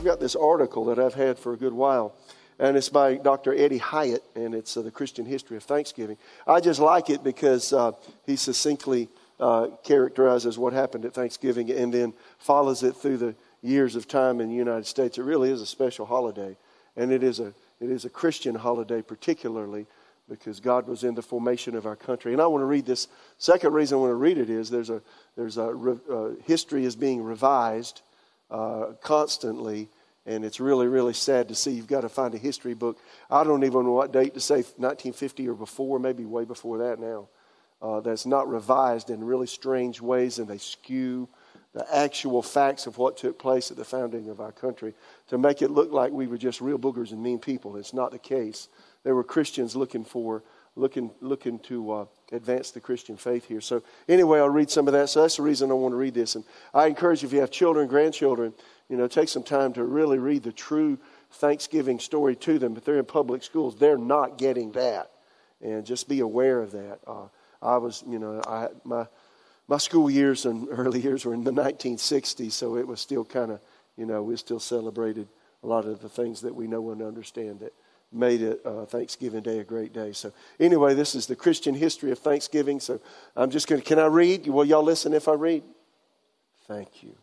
I've got this article that I've had for a good while, and it's by Dr. Eddie Hyatt, and it's uh, the Christian history of Thanksgiving. I just like it because uh, he succinctly uh, characterizes what happened at Thanksgiving and then follows it through the years of time in the United States. It really is a special holiday, and it is a it is a Christian holiday particularly because God was in the formation of our country. And I want to read this. Second reason I want to read it is there's a there's a uh, history is being revised uh, constantly, and it's really really sad to see. You've got to find a history book. I don't even know what date to say, 1950 or before, maybe way before that now. Uh, that's not revised in really strange ways, and they skew the actual facts of what took place at the founding of our country to make it look like we were just real boogers and mean people. It's not the case. There were Christians looking for, looking, looking to uh, advance the Christian faith here. So anyway, I'll read some of that. So that's the reason I want to read this. And I encourage you, if you have children, grandchildren, you know, take some time to really read the true Thanksgiving story to them. But they're in public schools, they're not getting that. And just be aware of that. Uh, I was, you know, I, my, my school years and early years were in the 1960s, so it was still kind of, you know, we still celebrated a lot of the things that we know and understand that made it uh, Thanksgiving Day a great day. So, anyway, this is the Christian history of Thanksgiving. So, I'm just going to, can I read? Will y'all listen if I read? Thank you.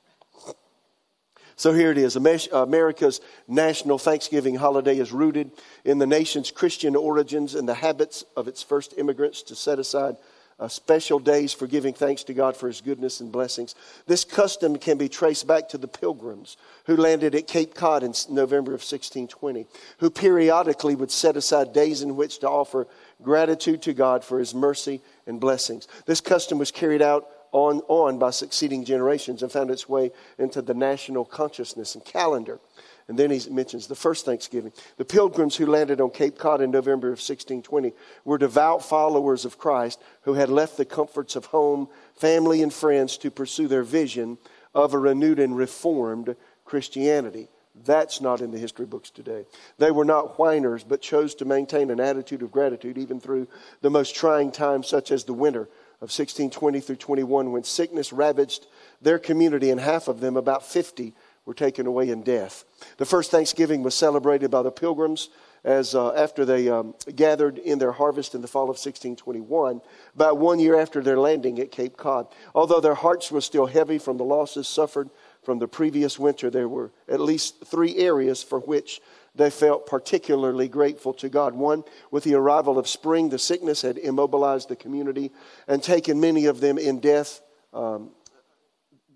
So here it is. America's national Thanksgiving holiday is rooted in the nation's Christian origins and the habits of its first immigrants to set aside uh, special days for giving thanks to God for his goodness and blessings. This custom can be traced back to the pilgrims who landed at Cape Cod in November of 1620, who periodically would set aside days in which to offer gratitude to God for his mercy and blessings. This custom was carried out on, on by succeeding generations and found its way into the national consciousness and calendar. And then he mentions the first Thanksgiving. The pilgrims who landed on Cape Cod in November of 1620 were devout followers of Christ who had left the comforts of home, family, and friends to pursue their vision of a renewed and reformed Christianity. That's not in the history books today. They were not whiners, but chose to maintain an attitude of gratitude even through the most trying times, such as the winter of 1620 through 21, when sickness ravaged their community, and half of them, about 50, were taken away in death. The first Thanksgiving was celebrated by the pilgrims as uh, after they um, gathered in their harvest in the fall of 1621, about one year after their landing at Cape Cod. Although their hearts were still heavy from the losses suffered from the previous winter, there were at least three areas for which they felt particularly grateful to God. One, with the arrival of spring, the sickness had immobilized the community and taken many of them in death. Um,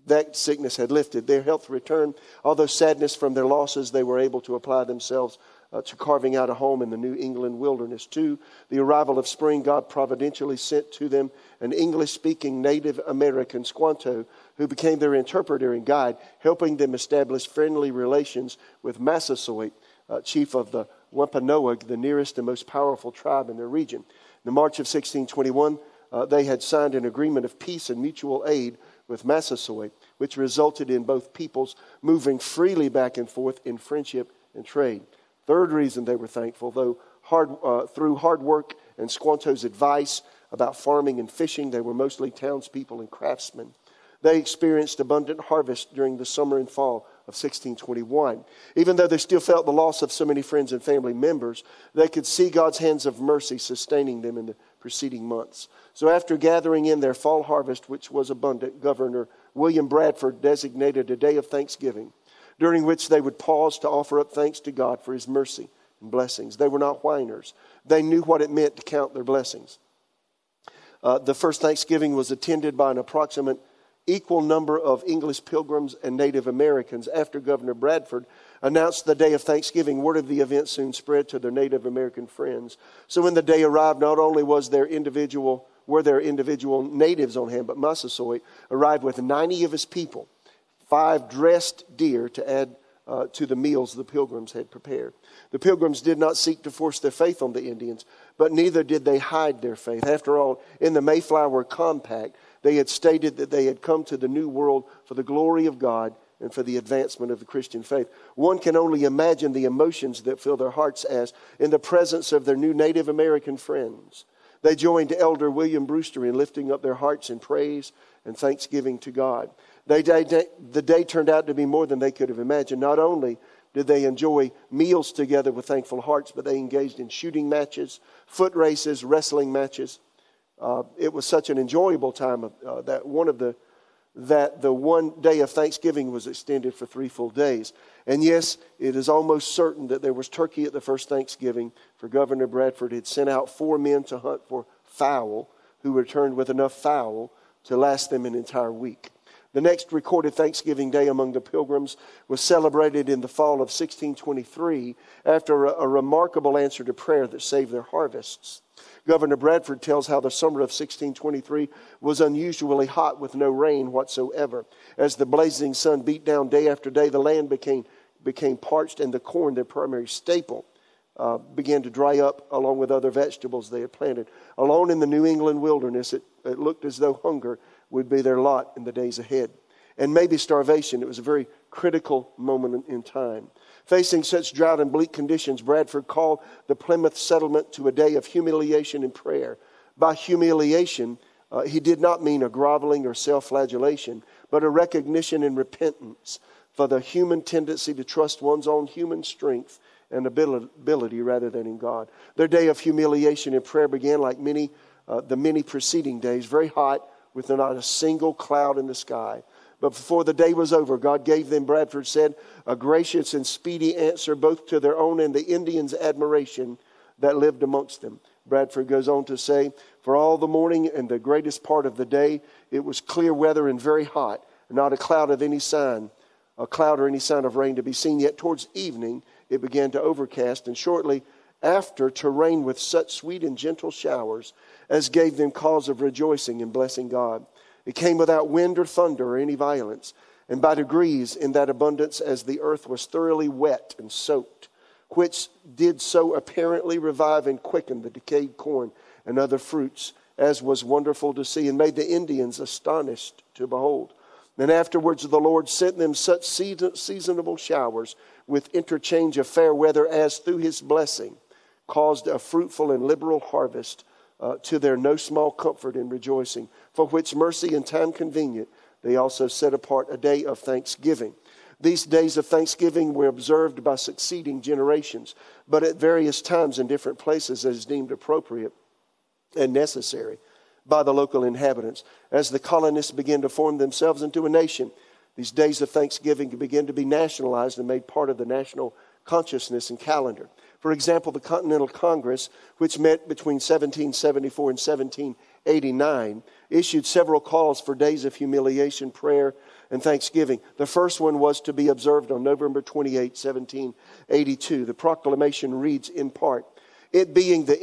that sickness had lifted. Their health returned. Although sadness from their losses, they were able to apply themselves uh, to carving out a home in the New England wilderness. Two, the arrival of spring, God providentially sent to them an English speaking Native American, Squanto, who became their interpreter and guide, helping them establish friendly relations with Massasoit, uh, chief of the Wampanoag, the nearest and most powerful tribe in their region. In the March of 1621, uh, they had signed an agreement of peace and mutual aid with Massasoit, which resulted in both peoples moving freely back and forth in friendship and trade. Third reason they were thankful, though hard, uh, through hard work and Squanto's advice about farming and fishing, they were mostly townspeople and craftsmen. They experienced abundant harvest during the summer and fall of 1621. Even though they still felt the loss of so many friends and family members, they could see God's hands of mercy sustaining them in the preceding months. So, after gathering in their fall harvest, which was abundant, Governor William Bradford designated a day of thanksgiving, during which they would pause to offer up thanks to God for his mercy and blessings. They were not whiners, they knew what it meant to count their blessings. Uh, the first Thanksgiving was attended by an approximate equal number of English pilgrims and Native Americans after Governor Bradford announced the day of Thanksgiving. Word of the event soon spread to their Native American friends. So when the day arrived, not only was their individual were there individual natives on hand, but Massasoit arrived with 90 of his people, five dressed deer to add uh, to the meals the pilgrims had prepared. The pilgrims did not seek to force their faith on the Indians, but neither did they hide their faith. After all, in the Mayflower Compact, they had stated that they had come to the New World for the glory of God and for the advancement of the Christian faith. One can only imagine the emotions that fill their hearts as, in the presence of their new Native American friends, they joined Elder William Brewster in lifting up their hearts in praise and thanksgiving to God. They, they, the day turned out to be more than they could have imagined. Not only did they enjoy meals together with thankful hearts, but they engaged in shooting matches, foot races, wrestling matches. Uh, it was such an enjoyable time uh, that one of the that the one day of Thanksgiving was extended for three full days. And yes, it is almost certain that there was turkey at the first Thanksgiving, for Governor Bradford had sent out four men to hunt for fowl, who returned with enough fowl to last them an entire week. The next recorded Thanksgiving Day among the pilgrims was celebrated in the fall of 1623 after a, a, remarkable answer to prayer that saved their harvests. Governor Bradford tells how the summer of 1623 was unusually hot with no rain whatsoever. As the blazing sun beat down day after day, the land became, became parched and the corn, their primary staple, uh, began to dry up along with other vegetables they had planted. Alone in the New England wilderness, it, it looked as though hunger would be their lot in the days ahead. And maybe starvation. It was a very critical moment in time. Facing such drought and bleak conditions, Bradford called the Plymouth settlement to a day of humiliation and prayer. By humiliation, uh, he did not mean a groveling or self flagellation, but a recognition and repentance for the human tendency to trust one's own human strength and ability rather than in God. Their day of humiliation and prayer began like many, uh, the many preceding days, very hot, with not a single cloud in the sky. But before the day was over, God gave them, Bradford said, a gracious and speedy answer both to their own and the Indians' admiration that lived amongst them. Bradford goes on to say, For all the morning and the greatest part of the day, it was clear weather and very hot, not a cloud of any sign, a cloud or any sign of rain to be seen. Yet towards evening, it began to overcast, and shortly after to rain with such sweet and gentle showers as gave them cause of rejoicing and blessing God. It came without wind or thunder or any violence, and by degrees in that abundance as the earth was thoroughly wet and soaked, which did so apparently revive and quicken the decayed corn and other fruits, as was wonderful to see, and made the Indians astonished to behold. And afterwards the Lord sent them such seasonable showers with interchange of fair weather as through his blessing caused a fruitful and liberal harvest uh, to their no small comfort and rejoicing, for which mercy and time convenient they also set apart a day of thanksgiving. These days of thanksgiving were observed by succeeding generations, but at various times in different places as deemed appropriate and necessary by the local inhabitants. As the colonists began to form themselves into a nation, these days of thanksgiving began to be nationalized and made part of the national consciousness and calendar. For example, the Continental Congress, which met between 1774 and 1789, issued several calls for days of humiliation, prayer, and thanksgiving. The first one was to be observed on November 28, 1782. The proclamation reads in part It being the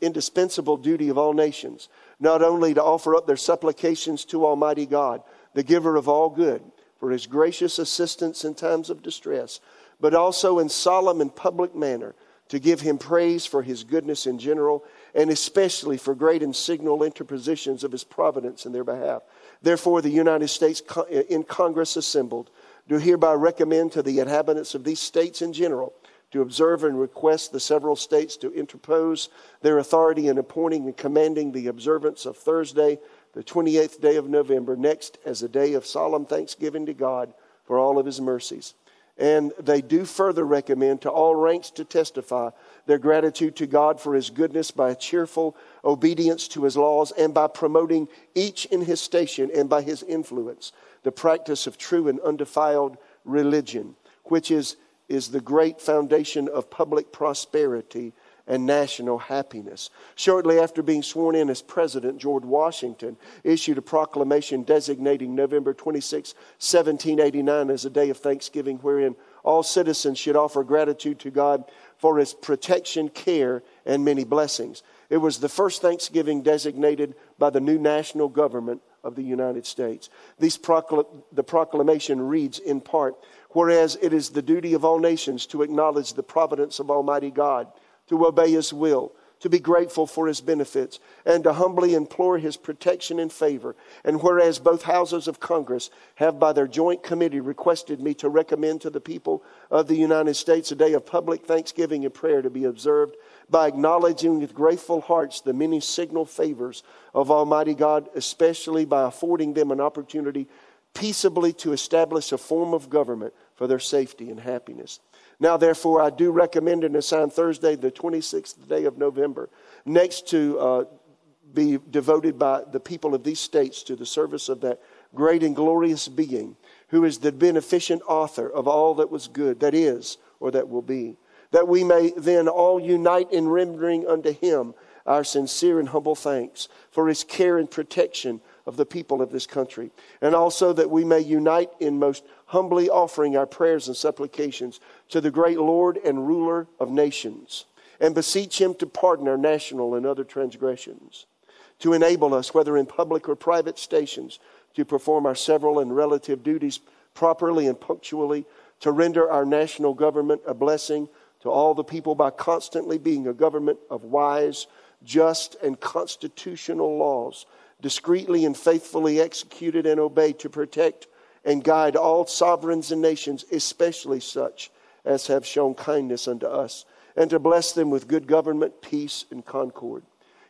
indispensable duty of all nations, not only to offer up their supplications to Almighty God, the giver of all good, for his gracious assistance in times of distress but also in solemn and public manner to give him praise for his goodness in general, and especially for great and signal interpositions of his providence in their behalf. Therefore, the United States in Congress assembled do hereby recommend to the inhabitants of these states in general to observe and request the several states to interpose their authority in appointing and commanding the observance of Thursday, the 28th day of November, next as a day of solemn thanksgiving to God for all of his mercies and they do further recommend to all ranks to testify their gratitude to God for his goodness by a cheerful obedience to his laws and by promoting each in his station and by his influence the practice of true and undefiled religion, which is, is the great foundation of public prosperity and national happiness. Shortly after being sworn in as president, George Washington issued a proclamation designating November 26, 1789 as a day of thanksgiving wherein all citizens should offer gratitude to God for his protection, care, and many blessings. It was the first Thanksgiving designated by the new national government of the United States. Procl- the proclamation reads in part Whereas it is the duty of all nations to acknowledge the providence of Almighty God to obey His will, to be grateful for his benefits, and to humbly implore his protection and favor. And whereas both houses of Congress have, by their joint committee, requested me to recommend to the people of the United States a day of public thanksgiving and prayer to be observed by acknowledging with grateful hearts the many signal favors of Almighty God, especially by affording them an opportunity peaceably to establish a form of government for their safety and happiness. Now, therefore, I do recommend and assign Thursday, the 26th day of November, next to uh, be devoted by the people of these states to the service of that great and glorious being who is the beneficent author of all that was good, that is, or that will be. That we may then all unite in rendering unto him our sincere and humble thanks for his care and protection of the people of this country. And also that we may unite in most humbly offering our prayers and supplications to the great Lord and ruler of nations and beseech him to pardon our national and other transgressions, to enable us, whether in public or private stations, to perform our several and relative duties properly and punctually, to render our national government a blessing to all the people by constantly being a government of wise, just, and constitutional laws, discreetly and faithfully executed and obeyed to protect and guide all sovereigns and nations, especially such as have shown kindness unto us, and to bless them with good government, peace, and concord.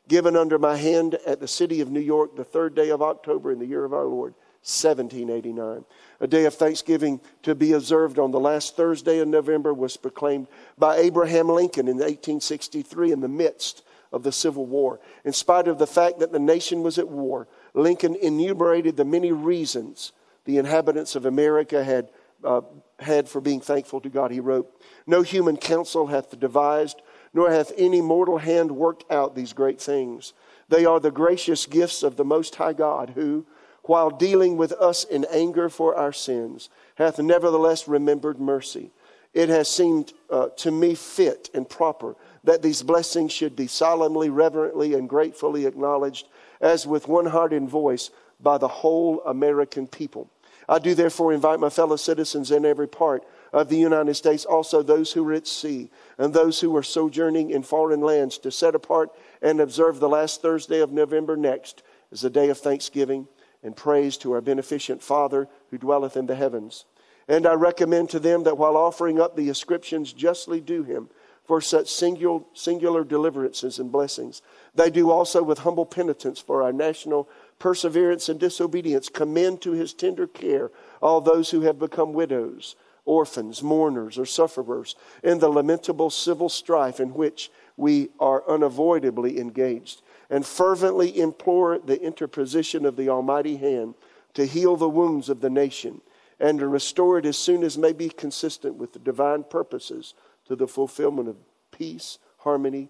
Given under my hand at the city of New York the third day of October in the year of our Lord, 1789. A day of thanksgiving to be observed on the last Thursday of November was proclaimed by Abraham Lincoln in 1863 in the midst of the Civil War. In spite of the fact that the nation was at war, Lincoln enumerated the many reasons the inhabitants of America had, uh, had for being thankful to God. He wrote, No human counsel hath devised, nor hath any mortal hand worked out these great things. They are the gracious gifts of the Most High God, who, while dealing with us in anger for our sins, hath nevertheless remembered mercy. It has seemed uh, to me fit and proper that these blessings should be solemnly, reverently, and gratefully acknowledged as with one heart and voice by the whole American people. I do therefore invite my fellow citizens in every part of the United States, also those who are at sea and those who are sojourning in foreign lands, to set apart and observe the last Thursday of November next as a day of thanksgiving and praise to our beneficent Father who dwelleth in the heavens. And I recommend to them that while offering up the ascriptions justly due him for such singular, singular deliverances and blessings, they do also with humble penitence for our national perseverance and disobedience, commend to his tender care all those who have become widows, orphans, mourners, or sufferers in the lamentable civil strife in which we are unavoidably engaged, and fervently implore the interposition of the Almighty hand to heal the wounds of the nation and to restore it as soon as may be consistent with the divine purposes to the fulfillment of peace, harmony,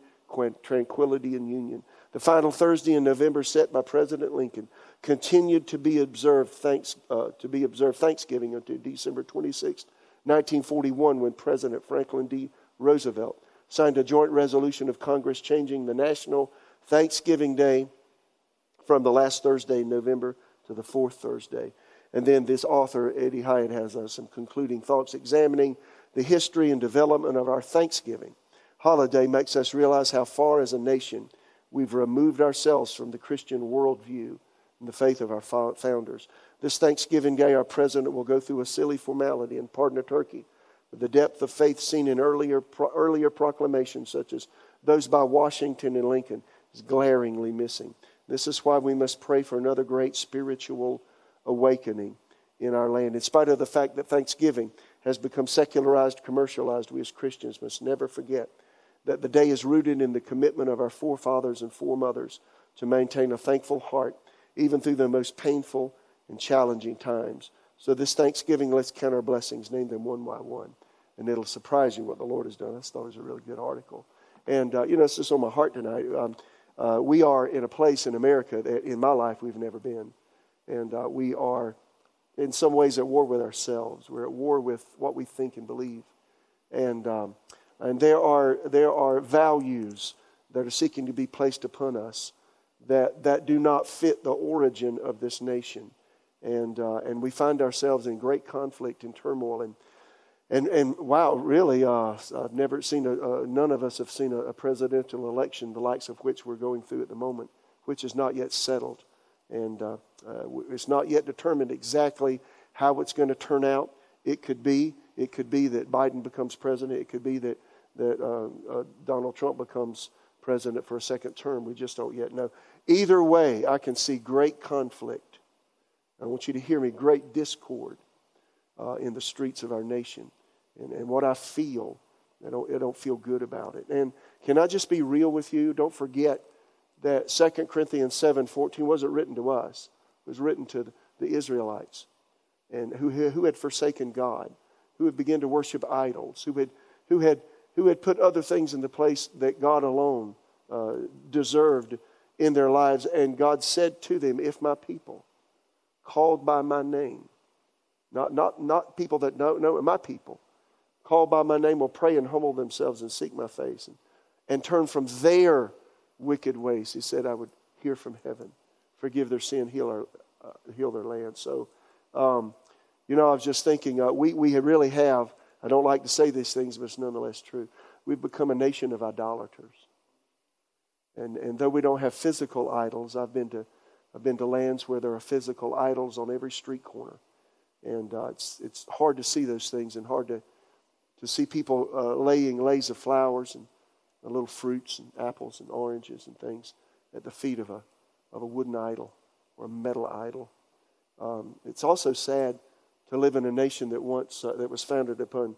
tranquility, and union. The final Thursday in November set by President Lincoln continued to be observed, thanks, uh, to be observed Thanksgiving until December 26, 1941, when President Franklin D. Roosevelt signed a joint resolution of Congress changing the National Thanksgiving Day from the last Thursday in November to the fourth Thursday. And then this author, Eddie Hyatt, has uh, some concluding thoughts examining the history and development of our Thanksgiving holiday makes us realize how far as a nation We've removed ourselves from the Christian worldview and the faith of our founders. This Thanksgiving Day, our president will go through a silly formality and pardon a turkey. The depth of faith seen in earlier, earlier proclamations, such as those by Washington and Lincoln, is glaringly missing. This is why we must pray for another great spiritual awakening in our land. In spite of the fact that Thanksgiving has become secularized, commercialized, we as Christians must never forget that the day is rooted in the commitment of our forefathers and foremothers to maintain a thankful heart, even through the most painful and challenging times. So, this Thanksgiving, let's count our blessings, name them one by one. And it'll surprise you what the Lord has done. I thought it was a really good article. And, uh, you know, it's just on my heart tonight. Um, uh, we are in a place in America that in my life we've never been. And uh, we are, in some ways, at war with ourselves. We're at war with what we think and believe. And um, and there are, there are values that are seeking to be placed upon us that, that do not fit the origin of this nation. And, uh, and we find ourselves in great conflict and turmoil. And, And, and wow, really, uh, I've never seen, a, uh, none of us have seen a, a, presidential election, the likes of which we're going through at the moment, which is not yet settled. And uh, uh it's not yet determined exactly how it's going to turn out. It could be, it could be that Biden becomes president. It could be that, that uh, uh, Donald Trump becomes president for a second term. We just don't yet know. Either way, I can see great conflict. I want you to hear me great discord uh, in the streets of our nation. And, and what I feel, I don't, I don't feel good about it. And can I just be real with you? Don't forget that 2 Corinthians 7 14 wasn't written to us, it was written to the Israelites and who, who had forsaken God, who had begun to worship idols, who had, who had, who had put other things in the place that God alone uh, deserved in their lives. And God said to them, If my people, called by my name, not, not, not people that know, know my people, called by my name will pray and humble themselves and seek my face and, and turn from their wicked ways. He said, I would hear from heaven, forgive their sin, heal, our, uh, heal their land. So, um, you know, I was just thinking, uh, we, we really have, I don't like to say these things, but it's nonetheless true. We've become a nation of idolaters. And, and though we don't have physical idols, I've been, to, I've been to lands where there are physical idols on every street corner. And uh, it's, it's hard to see those things and hard to, to see people uh, laying leis of flowers and uh, little fruits and apples and oranges and things at the feet of a, of a wooden idol or a metal idol. Um, it's also sad to live in a nation that once uh, that was founded upon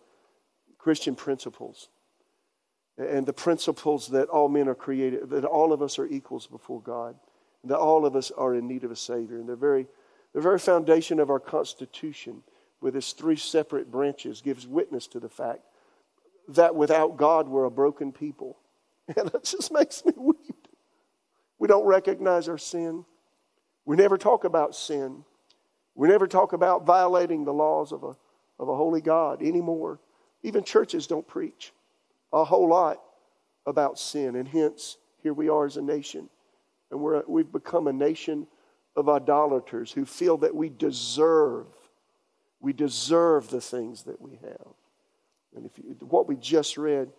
Christian principles and the principles that all men are created, that all of us are equals before God, that all of us are in need of a Savior, and they're very the very foundation of our Constitution, with its three separate branches, gives witness to the fact that without God, we're a broken people. And that just makes me weep. We don't recognize our sin. We never talk about sin. We never talk about violating the laws of a, of a holy God anymore. Even churches don't preach a whole lot about sin. And hence, here we are as a nation. And we're, we've become a nation of idolaters who feel that we deserve, we deserve the things that we have. And if you, what we just read,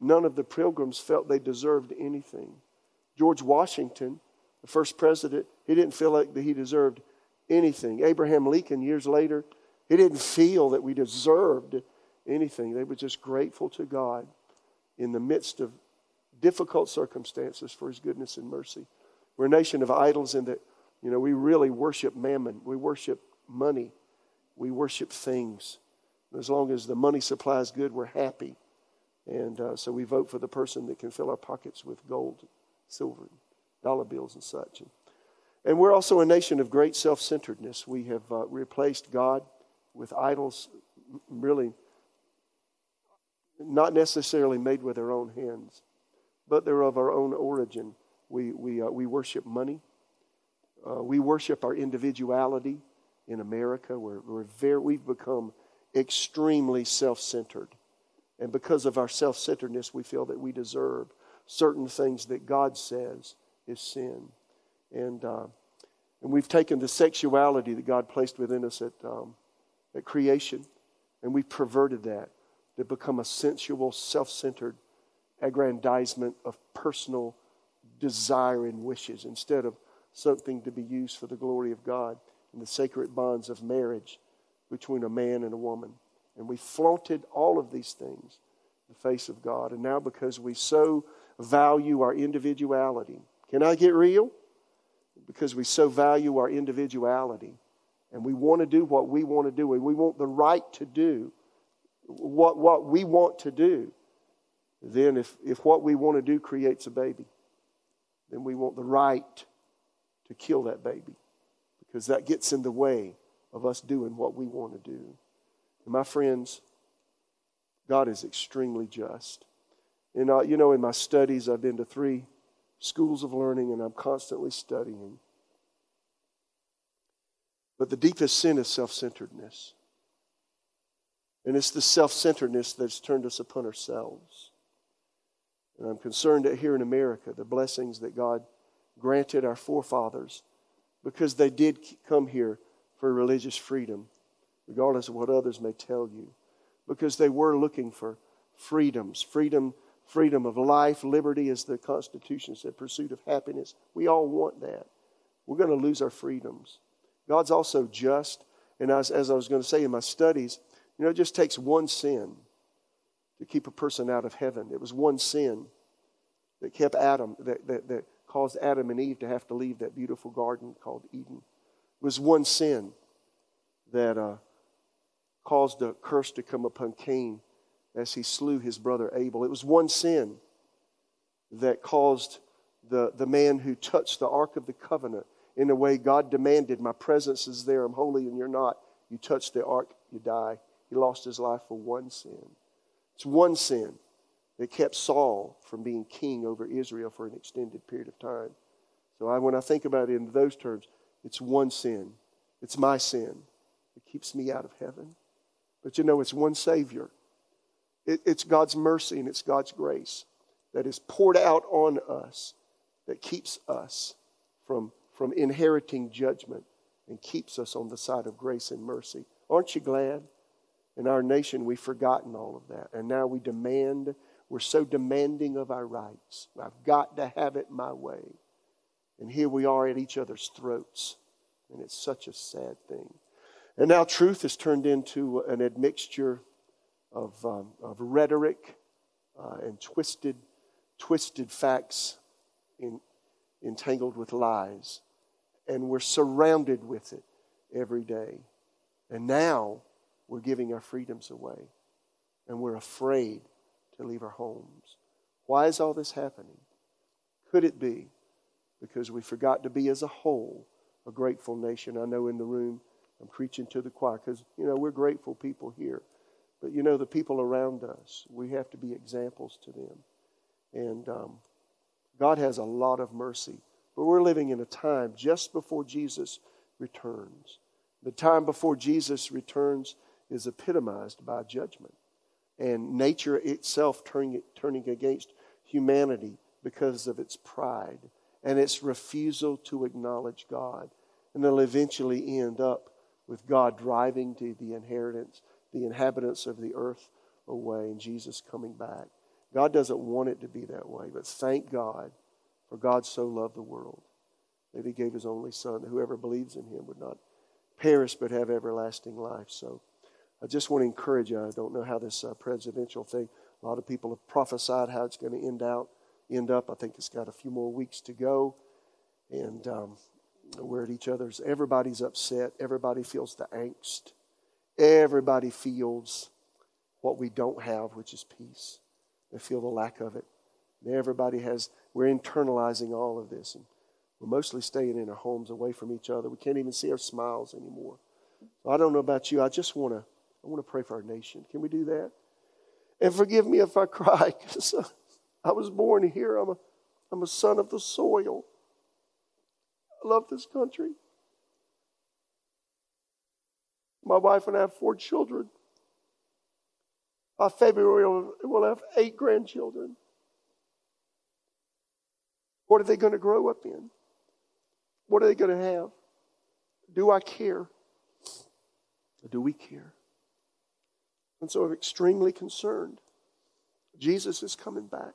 none of the pilgrims felt they deserved anything. George Washington, the first president, he didn't feel like he deserved anything. Abraham Lincoln, years later, he didn't feel that we deserved anything. They were just grateful to God in the midst of difficult circumstances for his goodness and mercy. We're a nation of idols in that you know, we really worship mammon. We worship money. We worship things. As long as the money supply is good, we're happy. And uh, so we vote for the person that can fill our pockets with gold, silver, dollar bills, and such. And, and we're also a nation of great self centeredness. We have uh, replaced God with idols, really not necessarily made with our own hands, but they're of our own origin. We, we, uh, we worship money. Uh, we worship our individuality in America. We're, we're very, we've become extremely self centered. And because of our self centeredness, we feel that we deserve certain things that God says is sin. And, uh, and we've taken the sexuality that God placed within us at, um, at creation, and we've perverted that to become a sensual, self centered aggrandizement of personal desire and wishes instead of something to be used for the glory of God in the sacred bonds of marriage between a man and a woman. And we flaunted all of these things in the face of God. And now, because we so value our individuality, can I get real? Because we so value our individuality and we want to do what we want to do, and we want the right to do what, what we want to do, then if, if what we want to do creates a baby, then we want the right to kill that baby because that gets in the way of us doing what we want to do. And my friends, God is extremely just. And, uh, you know, in my studies, I've been to three schools of learning and I'm constantly studying. But the deepest sin is self centeredness. And it's the self centeredness that's turned us upon ourselves. And I'm concerned that here in America, the blessings that God granted our forefathers because they did come here for religious freedom, regardless of what others may tell you. because they were looking for freedoms freedom freedom of life liberty as the constitution said pursuit of happiness. We all want that. We're going to lose our freedoms. God's also just and as, as i was going to say in my studies you know it just takes one sin to keep a person out of heaven. It was one sin that kept adam that, that, that caused adam and eve to have to leave that beautiful garden called eden. It was one sin that uh, caused a curse to come upon Cain as he slew his brother Abel. It was one sin that caused the, the man who touched the Ark of the Covenant in a way God demanded, My presence is there, I'm holy, and you're not. You touch the Ark, you die. He lost his life for one sin. It's one sin that kept Saul from being king over Israel for an extended period of time. So I, when I think about it in those terms, it's one sin. It's my sin It keeps me out of heaven. But you know, it's one Savior. It, it's God's mercy and it's God's grace that is poured out on us that keeps us from, from inheriting judgment and keeps us on the side of grace and mercy. Aren't you glad? In our nation, we've forgotten all of that. And now we demand, we're so demanding of our rights. I've got to have it my way. And here we are at each other's throats. And it's such a sad thing. And now truth has turned into an admixture of, um, of rhetoric uh, and twisted, twisted facts in, entangled with lies. And we're surrounded with it every day. And now we're giving our freedoms away. And we're afraid to leave our homes. Why is all this happening? Could it be because we forgot to be as a whole a grateful nation? I know in the room I'm preaching to the choir because, you know, we're grateful people here. But, you know, the people around us, we have to be examples to them. And um, God has a lot of mercy. But we're living in a time just before Jesus returns. The time before Jesus returns is epitomized by judgment and nature itself turning, turning against humanity because of its pride and its refusal to acknowledge God. And they'll eventually end up with God driving to the inheritance, the inhabitants of the earth away, and Jesus coming back. God doesn't want it to be that way, but thank God for God so loved the world that he gave his only Son, that whoever believes in him would not perish but have everlasting life. So I just want to encourage you. I don't know how this uh, presidential thing, a lot of people have prophesied how it's going to end out, end up. I think it's got a few more weeks to go. And um, we're at each other's. Everybody's upset. Everybody feels the angst. Everybody feels what we don't have, which is peace. They feel the lack of it. Everybody has, we're internalizing all of this. And we're mostly staying in our homes away from each other. We can't even see our smiles anymore. So I don't know about you. I just want to, I want to pray for our nation. Can we do that? And forgive me if I cry because I was born here. I'm a, I'm a son of the soil. I love this country. My wife and I have four children. By February, we'll have eight grandchildren. What are they going to grow up in? What are they going to have? Do I care? do we care? And so I'm extremely concerned. Jesus is coming back.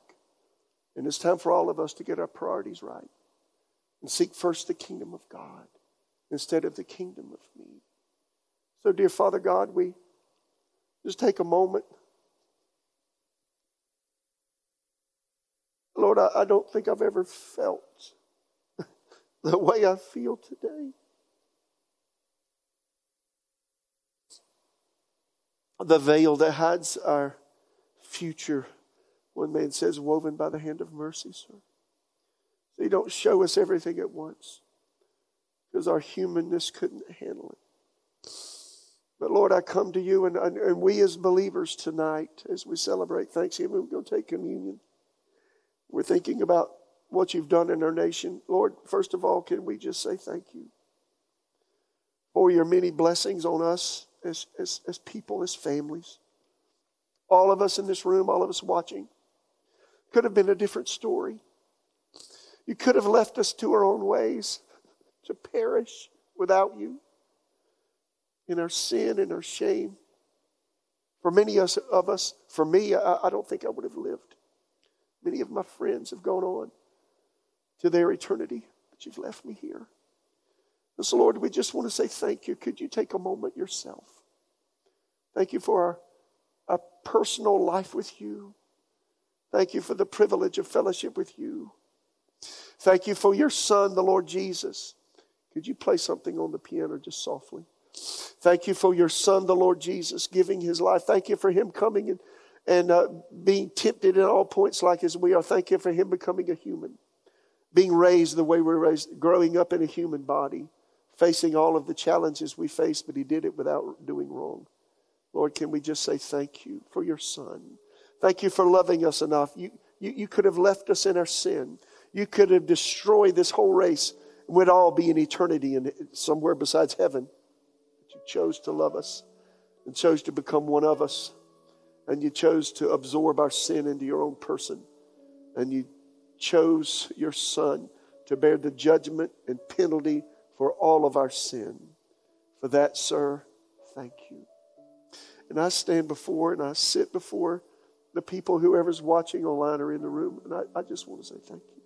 And it's time for all of us to get our priorities right and seek first the kingdom of God instead of the kingdom of me. So, dear Father God, we just take a moment. Lord, I, I don't think I've ever felt the way I feel today. The veil that hides our future, one man says, woven by the hand of mercy, sir. So you don't show us everything at once because our humanness couldn't handle it. But Lord, I come to you, and, and we as believers tonight, as we celebrate Thanksgiving, we're going to take communion. We're thinking about what you've done in our nation. Lord, first of all, can we just say thank you for your many blessings on us as, as, as people, as families? All of us in this room, all of us watching, could have been a different story. You could have left us to our own ways to perish without you in our sin and our shame. For many of us, for me, I, I don't think I would have lived. Many of my friends have gone on to their eternity, but you've left me here. And so, Lord, we just want to say thank you. Could you take a moment yourself? Thank you for our, our personal life with you. Thank you for the privilege of fellowship with you. Thank you for your Son, the Lord Jesus. Could you play something on the piano just softly? Thank you for your Son, the Lord Jesus, giving his life. Thank you for him coming and, and uh, being tempted at all points like as we are. Thank you for him becoming a human, being raised the way we're raised, growing up in a human body, facing all of the challenges we face, but he did it without doing wrong. Lord, can we just say thank you for your Son? Thank you for loving us enough. You, you, you could have left us in our sin. You could have destroyed this whole race we'd all be in eternity and somewhere besides heaven. Chose to love us and chose to become one of us. And you chose to absorb our sin into your own person. And you chose your Son to bear the judgment and penalty for all of our sin. For that, sir, thank you. And I stand before and I sit before the people, whoever's watching online or in the room, and I, I just want to say thank you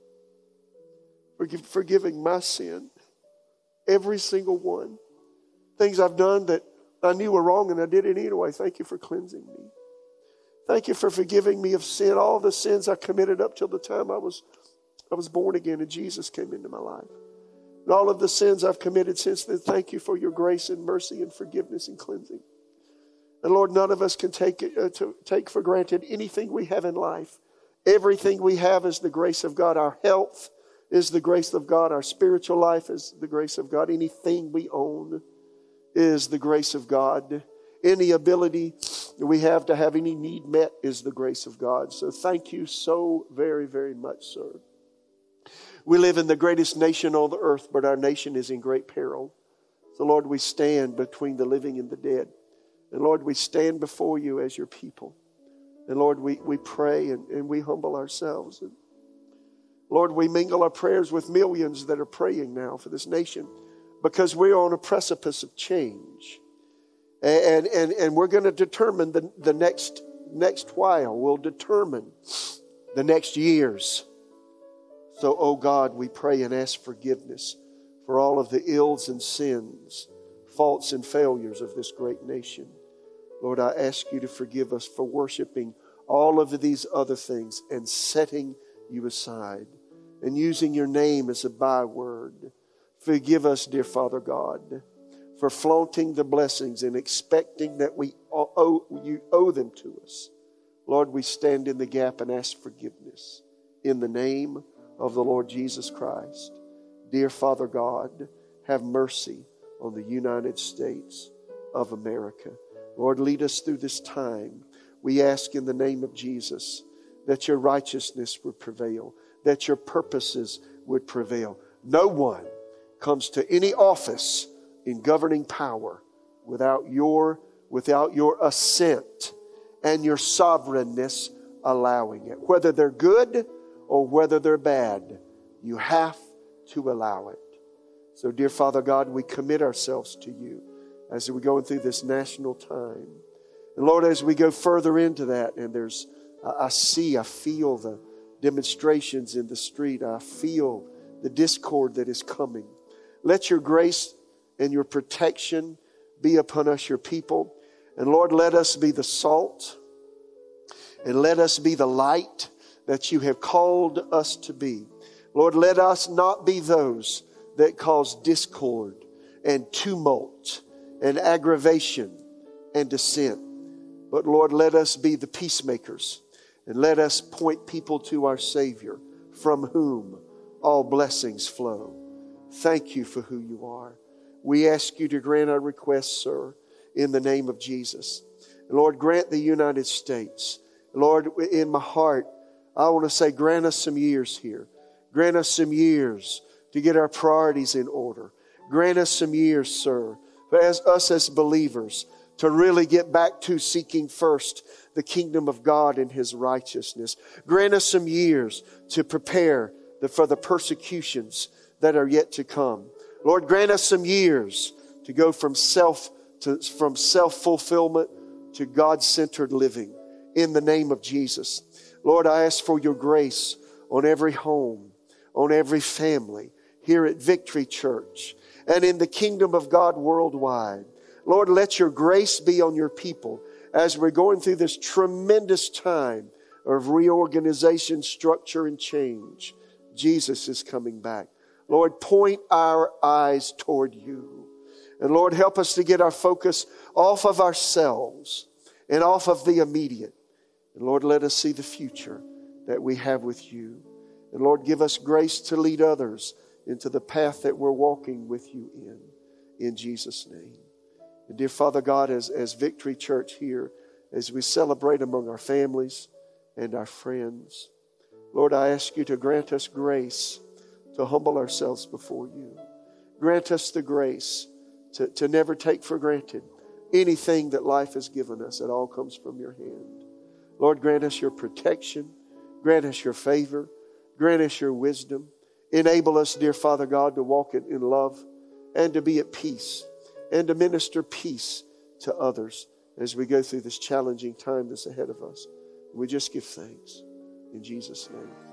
for forgiving my sin, every single one. Things I've done that I knew were wrong and I did it anyway. Thank you for cleansing me. Thank you for forgiving me of sin, all the sins I committed up till the time I was, I was born again and Jesus came into my life. And all of the sins I've committed since then, thank you for your grace and mercy and forgiveness and cleansing. And Lord, none of us can take, uh, to, take for granted anything we have in life. Everything we have is the grace of God. Our health is the grace of God. Our spiritual life is the grace of God. Anything we own is the grace of God. Any ability we have to have any need met is the grace of God. So thank you so very, very much, sir. We live in the greatest nation on the earth, but our nation is in great peril. So, Lord, we stand between the living and the dead. And Lord, we stand before you as your people. And Lord, we, we pray and, and we humble ourselves. And Lord, we mingle our prayers with millions that are praying now for this nation because we're on a precipice of change. And, and, and we're going to determine the, the next, next while. We'll determine the next years. So, oh God, we pray and ask forgiveness for all of the ills and sins, faults and failures of this great nation. Lord, I ask you to forgive us for worshiping all of these other things and setting you aside and using your name as a byword. Forgive us, dear Father God, for flaunting the blessings and expecting that we owe, you owe them to us. Lord, we stand in the gap and ask forgiveness in the name of the Lord Jesus Christ. Dear Father God, have mercy on the United States of America. Lord, lead us through this time. We ask in the name of Jesus that your righteousness would prevail, that your purposes would prevail. No one comes to any office in governing power without your without your assent and your sovereignness allowing it. Whether they're good or whether they're bad, you have to allow it. So, dear Father God, we commit ourselves to you as we're going through this national time. And Lord, as we go further into that, and there's, uh, I see, I feel the demonstrations in the street, I feel the discord that is coming. Let your grace and your protection be upon us, your people. And Lord, let us be the salt and let us be the light that you have called us to be. Lord, let us not be those that cause discord and tumult and aggravation and dissent. But Lord, let us be the peacemakers and let us point people to our Savior from whom all blessings flow. Thank you for who you are. We ask you to grant our request, sir, in the name of Jesus. Lord, grant the United States. Lord, in my heart, I want to say, grant us some years here. Grant us some years to get our priorities in order. Grant us some years, sir, as us as believers to really get back to seeking first the kingdom of God and his righteousness. Grant us some years to prepare for the persecutions that are yet to come. Lord, grant us some years to go from self to, from self fulfillment to God centered living in the name of Jesus. Lord, I ask for your grace on every home, on every family here at Victory Church and in the kingdom of God worldwide. Lord, let your grace be on your people as we're going through this tremendous time of reorganization, structure, and change. Jesus is coming back. Lord, point our eyes toward you. And Lord, help us to get our focus off of ourselves and off of the immediate. And Lord, let us see the future that we have with you. And Lord, give us grace to lead others into the path that we're walking with you in. In Jesus' name. And dear Father God, as, as Victory Church here, as we celebrate among our families and our friends, Lord, I ask you to grant us grace to humble ourselves before you. Grant us the grace to, to never take for granted anything that life has given us. It all comes from your hand. Lord, grant us your protection. Grant us your favor. Grant us your wisdom. Enable us, dear Father God, to walk in love and to be at peace and to minister peace to others as we go through this challenging time that's ahead of us. We just give thanks in Jesus' name.